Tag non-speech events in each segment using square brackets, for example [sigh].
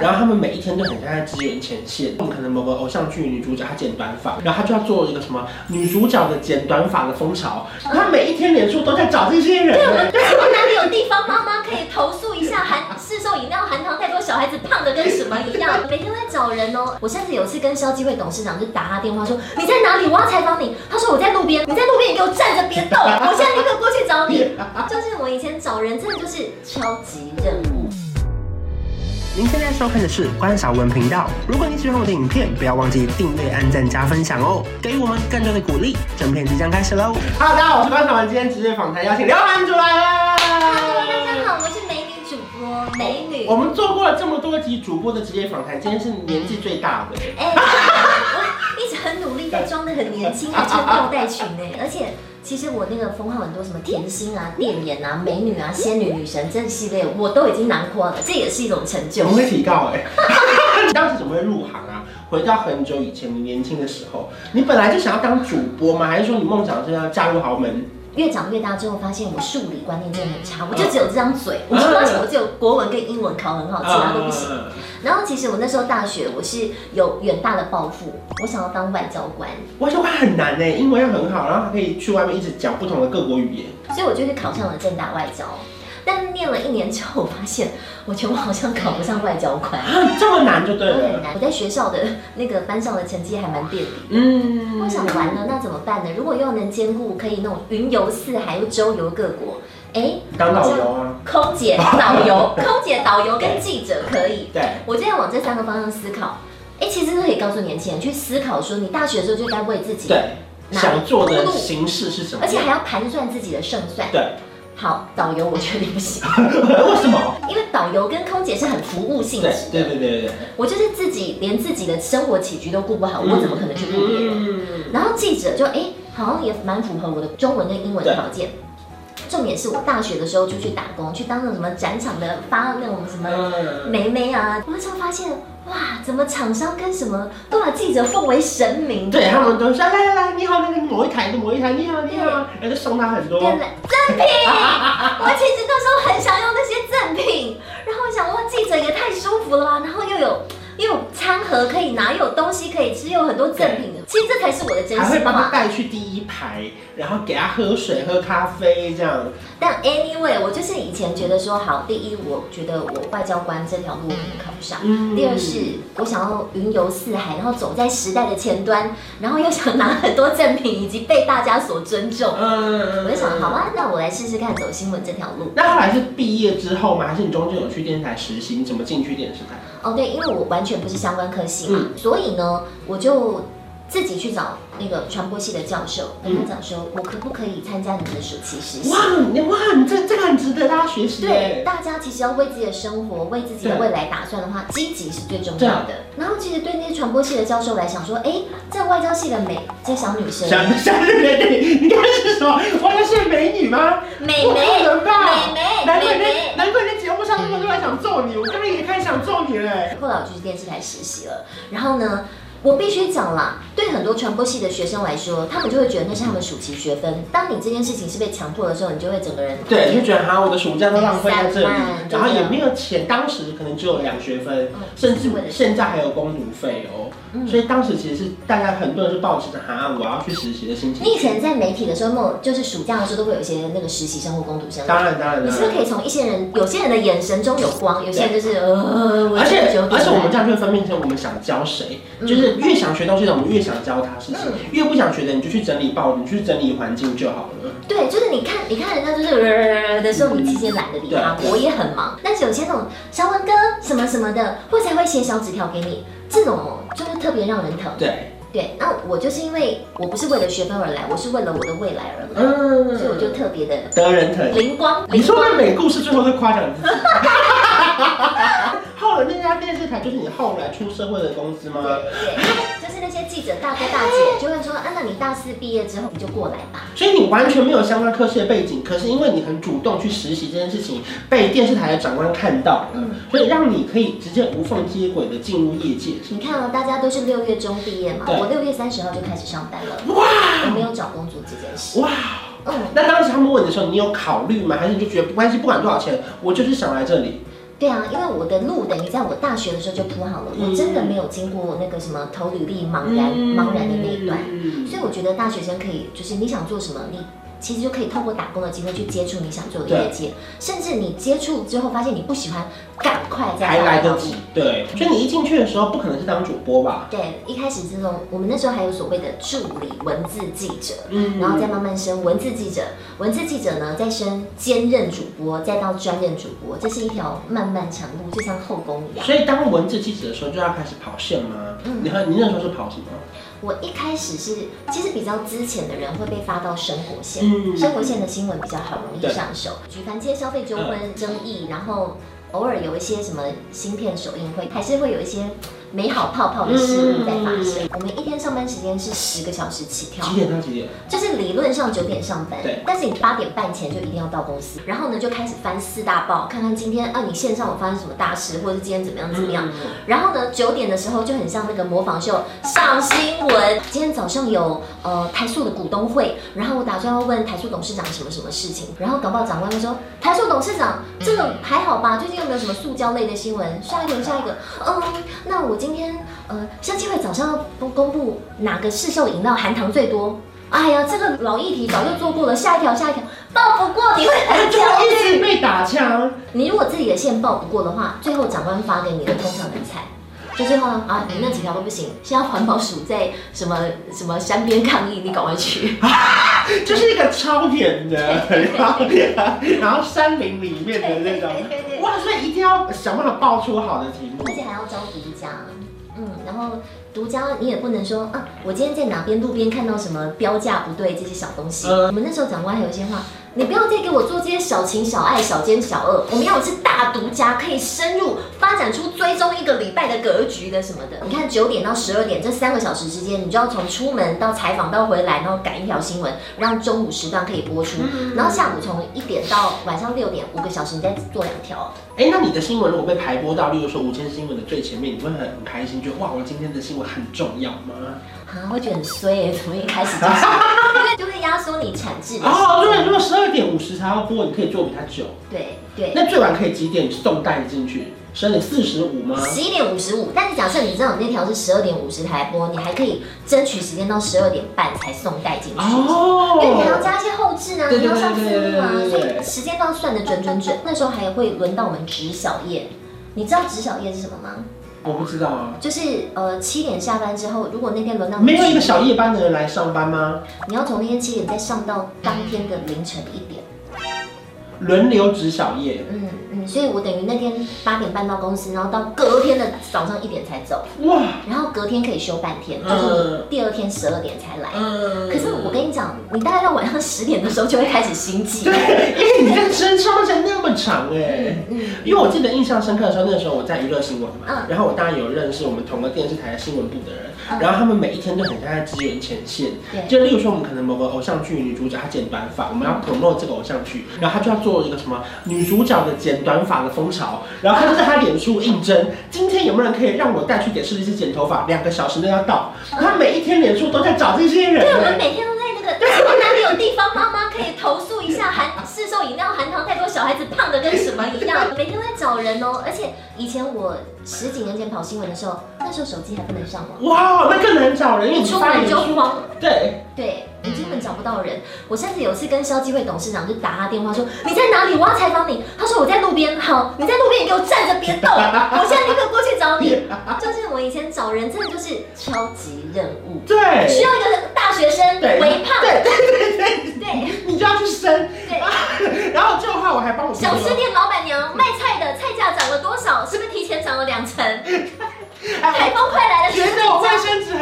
然后他们每一天都很像在支援前线。我们可能某个偶像剧女主角她剪短发，然后她就要做一个什么女主角的剪短发的风潮，她每一天脸书都在找这些人。对，我们哪里有地方妈妈可以投诉一下含市售饮料含糖太多，小孩子胖的跟什么一样？[laughs] 每天都在找人哦。我甚至有次跟消基会董事长就打他电话说，你在哪里？我要采访你。他说我在路边，你在路边，你给我站着别动，我现在立刻过去找你。就是我以前找人真的就是超级任务。您现在收看的是关少文频道。如果你喜欢我的影片，不要忘记订阅、按赞、加分享哦，给予我们更多的鼓励。整片即将开始喽！Hello，大家好，我是关少文。今天职业访谈邀请刘涵主来了。Hello，大家好，我是美女主播，美女。我们做过了这么多集主播的职业访谈，今天是年纪最大的。在装得很年轻，还穿吊带裙呢，[laughs] 而且。其实我那个封号很多，什么甜心啊、电眼啊、美女啊、仙女女神这系列，我都已经囊括了，这也是一种成就。我们会提告哎。[laughs] 你当时怎么会入行啊？回到很久以前，你年轻的时候，你本来就想要当主播吗？还是说你梦想是要嫁入豪门？越长越大之后，发现我数理观念真的很差，我就只有这张嘴，[laughs] 我就发现我只有国文跟英文考很好，其他都不行。然后其实我那时候大学我是有远大的抱负，我想要当外交官。外交官很难呢，英文要很好，然后还可以去外面一直讲不同的各国语言。所以我就去考上了政大外交。但念了一年之后，我发现我觉得我好像考不上外交官，这么难就对了。很难。我在学校的那个班上的成绩还蛮垫底。嗯。我想完了，那怎么办呢？如果又能兼顾可以那种云游四海又周游各国，哎、欸，当导游啊，空姐、导游、[laughs] 空姐、导游跟记者可以。对。我就在往这三个方向思考。哎、欸，其实都可以告诉年轻人去思考说，你大学的时候就该为自己对想做的形式是什么，而且还要盘算自己的胜算。对。好，导游我确定不行。[laughs] 为什么？因为导游跟空姐是很服务性质。对对对对对。我就是自己连自己的生活起居都顾不好，嗯、我怎么可能去顾别人？嗯、然后记者就哎、欸，好像也蛮符合我的中文跟英文的条件。重点是我大学的时候就去打工，去当那种什么展场的发那种什么妹妹啊，我就发现。哇，怎么厂商跟什么都把记者奉为神明？对，他们都说来来来，你好，那个某一台的某一台，你好你好，然后就送他很多真品。[laughs] 的真心话。还会帮他带去第一排，然后给他喝水、喝咖啡这样。但 anyway，我就是以前觉得说，好，第一，我觉得我外交官这条路可能考不上。嗯。第二是，我想要云游四海，然后走在时代的前端，然后又想拿很多赠品，以及被大家所尊重。嗯。我就想，好吧，那我来试试看走新闻这条路。那后来是毕业之后吗？还是你中间有去电视台实习？你怎么进去电视台？哦，对，因为我完全不是相关科系嘛，嗯、所以呢，我就自己去找那个传播系的教授，跟他讲说，我可不可以参加你们的暑期实习？哇，你哇，你这这个很值得大家学习。对，大家其实要为自己的生活、为自己的未来打算的话，积极是最重要的。然后，其实对那些传播系的教授来讲说，哎，在外交系的美，这小女生，小 [laughs] 小女生，你刚才是说外交系的美女吗？美眉，美眉，难怪你，难怪你节目上那么多人想揍你，我刚刚也开始想揍你嘞。后来我就去电视台实习了，然后呢？我必须讲啦，对很多传播系的学生来说，他们就会觉得那是他们暑期学分。当你这件事情是被强迫的时候，你就会整个人对，你就觉得哈，我的暑假都浪费在这里，然后也没有钱。当时可能只有两学分，甚至现在还有公读费哦。所以当时其实是大家很多人是抱持着哈，我要去实习的心情。你以前在媒体的时候，就是暑假的时候都会有一些那个实习生或工读生。当然当然。你是不是可以从一些人，有些人的眼神中有光，有些人就是呃，而且而且我们这样就会分辨成我们想教谁，就是越想学东西的我们越想教他事情，越不想学的你就去整理报，你去整理环境就好了。对，就是你看你看人家就是的时候，你其实也懒得理他，我也很忙。但是有些那种小文哥什么什么的，或者还会写小纸条给你。这种就是特别让人疼。对对，那我就是因为我不是为了学分而来，我是为了我的未来而来，嗯，所以我就特别的得人疼。灵光，你说的每个故事最后都夸奖你自己。[laughs] 后来那家电视台就是你后来出社会的公司吗？对，就是那些记者大哥大姐就会说，啊，那你大四毕业之后你就过来吧。所以你完全没有相关科系的背景，可是因为你很主动去实习这件事情，被电视台的长官看到了，嗯，所以让你可以直接无缝接轨的进入业界。你看哦，大家都是六月中毕业嘛，我六月三十号就开始上班了。哇，我没有找工作这件事。哇，嗯，那当时他们问的时候，你有考虑吗？还是你就觉得不关系，不管多少钱，我就是想来这里。对啊，因为我的路等于在我大学的时候就铺好了，我真的没有经过那个什么投履历茫然茫然的那一段，所以我觉得大学生可以，就是你想做什么，你。其实就可以透过打工的机会去接触你想做的业界，甚至你接触之后发现你不喜欢，赶快再还来得及。对，所以你一进去的时候不可能是当主播吧？对，一开始这种我们那时候还有所谓的助理文字记者，嗯，然后再慢慢升文字记者，文字记者呢再升兼任主播，再到专任主播，这是一条漫漫长路，就像后宫一样。所以当文字记者的时候就要开始跑线吗？嗯，你看你那时候是跑什么？我一开始是，其实比较资浅的人会被发到生活线，嗯、生活线的新闻比较好容易上手，举凡这些消费纠纷争议，然后偶尔有一些什么芯片首映会，还是会有一些。美好泡泡的事物在发生。我们一天上班时间是十个小时起跳。几点到几点？就是理论上九点上班，对。但是你八点半前就一定要到公司，然后呢就开始翻四大报，看看今天啊你线上有发生什么大事，或者是今天怎么样怎么样。然后呢九点的时候就很像那个模仿秀上新闻。今天早上有呃台塑的股东会，然后我打算要问台塑董事长什么什么事情，然后搞不好长官会说台塑董事长这个还好吧？最近有没有什么塑胶类的新闻？下一个下一个，嗯，那我。今天呃，相亲会早上要公公布哪个市售饮料含糖最多？哎呀，这个老议题早就做过了，下一条下一条报不过你会很焦虑，一直被打枪。你如果自己的线报不过的话，最后长官发给你的通常很惨，就最后啊，你那几条都不行，现在环保署在什么什么山边抗议，你赶快去。就是一个超远的，然后然后山林里面的那种，哇，所以一定要想办法爆出好的题目，而且还要招独家，嗯，然后独家你也不能说啊，我今天在哪边路边看到什么标价不对这些小东西，我们那时候长官还有一些话。你不要再给我做这些小情小爱、小奸小恶，我们要的是大独家，可以深入发展出追踪一个礼拜的格局的什么的。你看九点到十二点这三个小时之间，你就要从出门到采访到回来，然后赶一条新闻，让中午时段可以播出，然后下午从一点到晚上六点五个小时，你再做两条。哎，那你的新闻如果被排播到，例如说午间新闻的最前面，你会很很开心，觉得哇，我今天的新闻很重要吗？啊，会觉得很衰耶，从一开始就是，[laughs] [laughs] 就会压缩你产制的。哦，对，如果十二点五十才要播，你可以做比他久。对对。那最晚可以几点送带进去？十二点四十五吗？十一点五十五。但是假设你知道你那条是十二点五十才播，你还可以争取时间到十二点半才送带进去。哦。因为你还要加一些后置啊，你要上字幕啊，所以时间都要算得准准准。那时候还会轮到我们值小夜，你知道值小夜是什么吗？我不知道啊，就是呃七点下班之后，如果那天轮到没有一个小夜班的人来上班吗？你要从那天七点再上到当天的凌晨一点。轮流值小夜，嗯嗯，所以我等于那天八点半到公司，然后到隔天的早上一点才走，哇，然后隔天可以休半天，就是第二天十二点才来。嗯，可是我跟你讲，你大概到晚上十点的时候就会开始心悸，对，因为你看时长才那么长哎，嗯，因为我记得印象深刻的时候，那个时候我在娱乐新闻嘛，嗯，然后我当然有认识我们同个电视台的新闻部的人。然后他们每一天都很像在支援前线，对，就例如说我们可能某个偶像剧女主角她剪短发，我们要 promote 这个偶像剧，然后她就要做一个什么女主角的剪短发的风潮，然后他就在他脸书应征，今天有没有人可以让我带去给设计师剪头发，两个小时内要到。他每一天脸书都在找这些人，对，我们每天都在那个，对，哪里有地方妈妈可以投诉一下含市售饮料含糖太多，小孩子胖的跟什么一样，每天都在找人哦。而且以前我十几年前跑新闻的时候，那时候手机还不能上网，哇。那更难找人，一出门就慌。对对，你根本找不到人。我甚至有次跟消基会董事长就打他电话说：“你在哪里？我要采访你。”他说：“我在路边。”好，你在路边，你给我站着别动，[laughs] 我现在立刻过去找你。[laughs] 就是我以前找人，真的就是超级任务。对，需要一个大学生，微胖。对对对对对，你就要去生。对，[laughs] 然后这话我还帮我小吃店老板娘卖菜的菜价涨了多少？是不是提前涨了两成？台风快来了，觉得我卫生纸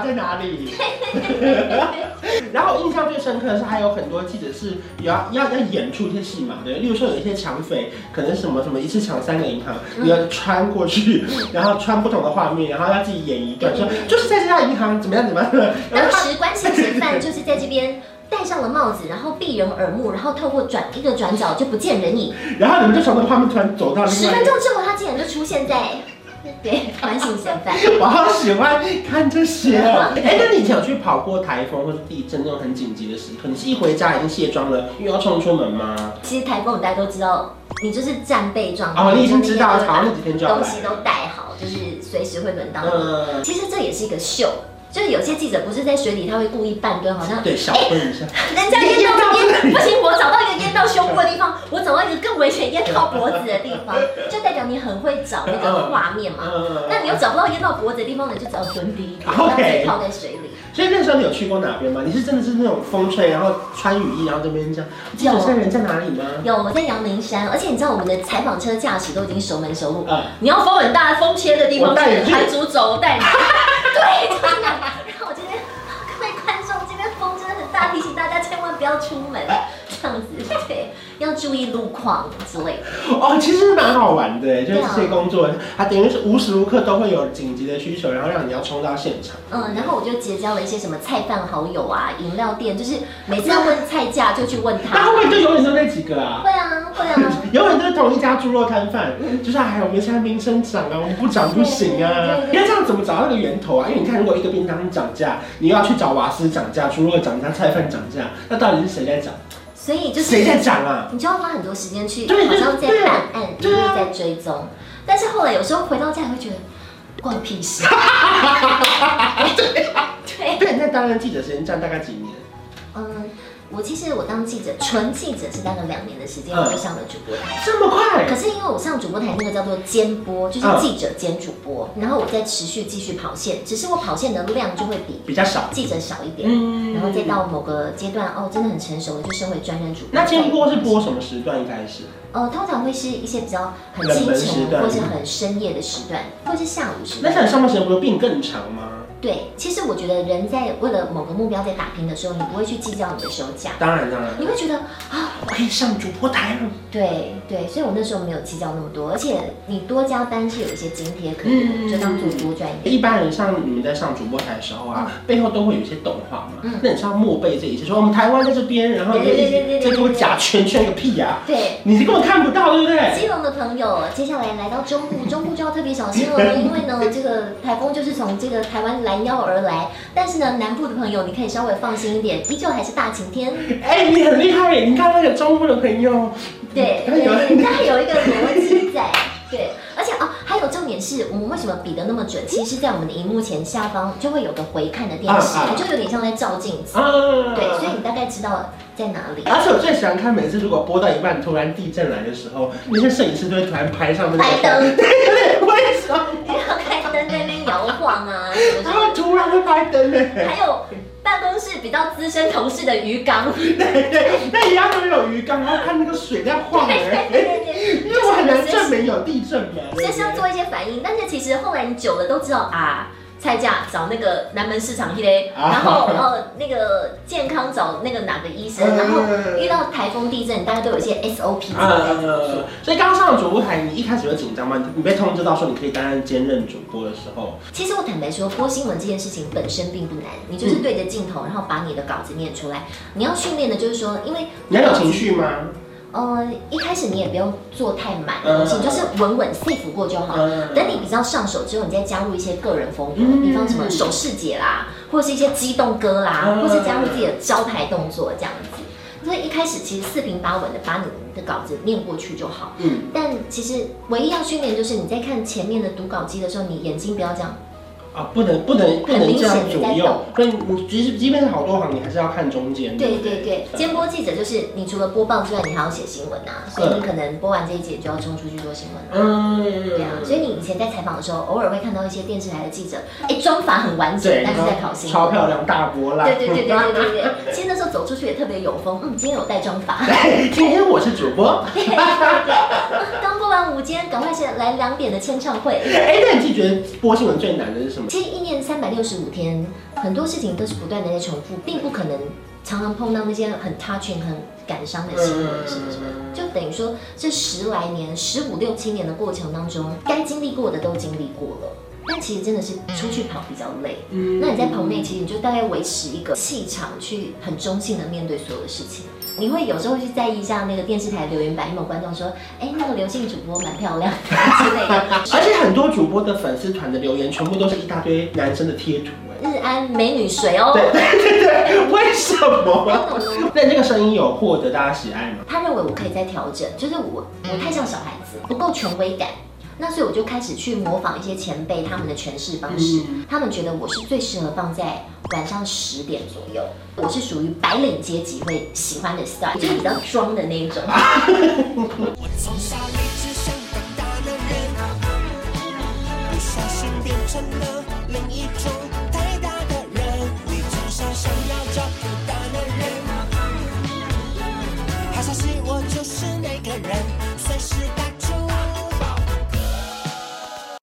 在哪里？[laughs] 然后印象最深刻的是，还有很多记者是要要要演出一些戏嘛，对，例如说有一些抢匪，可能什么什么一次抢三个银行，你要穿过去，[laughs] 然后穿不同的画面，然后要自己演一段，说就是在这家银行怎么样怎么样。当时关系嫌犯就是在这边戴上了帽子，然后避人耳目，然后透过转一个转角就不见人影，[laughs] 然后你们就从那个画面突然走到十分钟之后，他竟然就出现在。对，反省嫌犯，[laughs] 我好喜欢看这些哦。[laughs] 哎、欸，那你以前有去跑过台风或者地震那种很紧急的时刻？你是一回家已经卸妆了，因为要冲出门吗？其实台风大家都知道，你就是战备状态，哦，你已经知道好像那几天就要东西都带好，就是随时会轮到你。嗯，其实这也是一个秀。就是有些记者不是在水里，他会故意半蹲，好像对小蹲一下。人家淹到淹，不行，我找到一个淹到胸部的地方，我找到一个更危险淹到脖子的地方，[laughs] 就代表你很会找那个画面嘛。那你又找不到淹到脖子的地方呢，就只要蹲低然后自己泡在水里。所以那时候你有去过哪边吗？你是真的是那种风吹，然后穿雨衣，然后这边这样。记者人在哪里吗？有，我在阳明山，而且你知道我们的采访车驾驶都已经熟门熟路。你要风很大、风切的地方去，海主走，我带你。[laughs] 对，真的很。大提醒大家千万不要出门，这样子对，要注意路况之类的。哦，其实蛮好玩的，就是这些工作，它等于是无时无刻都会有紧急的需求，然后让你要冲到现场。嗯，然后我就结交了一些什么菜饭好友啊，饮料店，就是每次要问菜价就去问他。那会不会就永远都那几个啊，会啊，永远都是同一家猪肉摊贩，就是还有我们现在名声涨啊，我们不涨不行啊。你看这样怎么找到那个源头啊？因为你看，如果一个便当涨价，你又要去找瓦斯涨价、猪肉涨价、菜饭涨价，那到底是谁在涨？所以就是谁在涨啊？你就要花很多时间去，好像在办案，一直在追踪。但是后来有时候回到家，你会觉得关我屁事。[laughs] 对 [laughs] 对，那当然记者时间占大概几年？嗯。我其实我当记者，纯记者是大概两年的时间，我就上了主播台。这么快？可是因为我上主播台那个叫做兼播，就是记者兼主播，然后我再持续继续跑线，只是我跑线的量就会比比较少，记者少一点。嗯，然后再到某个阶段，哦，真的很成熟了，就升为专任主播。那兼播是播什么时段？一开始？呃，通常会是一些比较很清晨或是很深夜的时段，或是下午时段。那像你上班时间不会比你更长吗？对，其实我觉得人在为了某个目标在打拼的时候，你不会去计较你的休假。当然当然。你会觉得啊，我可以上主播台了。对对，所以我那时候没有计较那么多，而且你多加班是有一些津贴可以的，嗯、就当做多赚一点。一般人像你们在上主播台的时候啊，嗯、背后都会有一些动画嘛。嗯。那你是要默背这一些，说我们台湾在这边，然后你这给我假圈圈个屁呀、啊！对。[laughs] 你根本看不到，对不对？基隆的朋友，接下来来到中部，中部就要特别小心了，因为呢，[laughs] 这个台风就是从这个台湾拦腰而来。但是呢，南部的朋友你可以稍微放心一点，依旧还是大晴天。哎、欸，你很厉害，你看那个中部的朋友，对，他有一个逻辑在，对，而且啊，还有重点是我们为什么比得那么准？其实，在我们的荧幕前下方就会有个回看的电视，啊啊、就有点像在照镜子，啊、对，所以你大概知道在哪里。而且我最喜欢看每次如果播到一半突然地震来的时候，那些摄影师都会突然拍上那个拍灯，对对对，为什么？摇晃啊！[laughs] 他们突然会拍灯呢。还有办公室比较资深同事的鱼缸，对对，那一样都有鱼缸，然后看那个水在晃哎，因为我很难证明有地震嘛，所以是要做一些反应。但是其实后来你久了都知道啊。菜价找那个南门市场去嘞，然后呃那个健康找那个哪个医生，然后遇到台风地震，大家都有一些 SOP。所以刚上主播台，你一开始会紧张吗？你被通知到说你可以担任兼任主播的时候，其实我坦白说，播新闻这件事情本身并不难，你就是对着镜头，然后把你的稿子念出来。你要训练的就是说，因为你要有情绪吗？呃，一开始你也不用做太满的东西，你就是稳稳 safe 过就好。等你比较上手之后，你再加入一些个人风格，比方什么手势节啦，或者是一些激动歌啦，或是加入自己的招牌动作这样子。所以一开始其实四平八稳的把你的稿子念过去就好。嗯。但其实唯一要训练就是你在看前面的读稿机的时候，你眼睛不要这样。啊，不能不能不能这样左右，所以你即使即便是好多行，你还是要看中间。对对对，兼播记者就是你除了播报之外，你还要写新闻啊，所以你可能播完这一节就要冲出去做新闻了。嗯，对啊，所以你以前在采访的时候，偶尔会看到一些电视台的记者，哎，妆法很完整，但是在考新闻，超漂亮，大波浪。对对对对对对 [laughs] 对，其实那时候走出去也特别有风。嗯，今天有带妆法。对，今天我是主播。[laughs] 刚播完午间，赶快先来两点的签唱会。哎，那你自己觉得播新闻最难的是什么？其实一年三百六十五天，很多事情都是不断的在重复，并不可能常常碰到那些很 touching、很感伤的新闻，是不是？就等于说，这十来年、十五六七年的过程当中，该经历过的都经历过了。但其实真的是出去跑比较累。嗯，那你在棚内，其实你就大概维持一个气场，去很中性的面对所有的事情。你会有时候去在意一下那个电视台留言板，有没有观众说，哎，那个刘姓主播蛮漂亮 [laughs] 之类的。而且很多主播的粉丝团的留言，全部都是一大堆男生的贴图。日安美女谁哦？对 [laughs] 对对对，为什么？[laughs] 那这个声音有获得大家喜爱吗？他认为我可以再调整，就是我我太像小孩子，不够权威感。那所以我就开始去模仿一些前辈他们的诠释方式，嗯、他们觉得我是最适合放在晚上十点左右。我是属于白领阶级会喜欢的 style，[laughs] 就是比较装的那一种。我从小立志想当大男人，不小心变成了。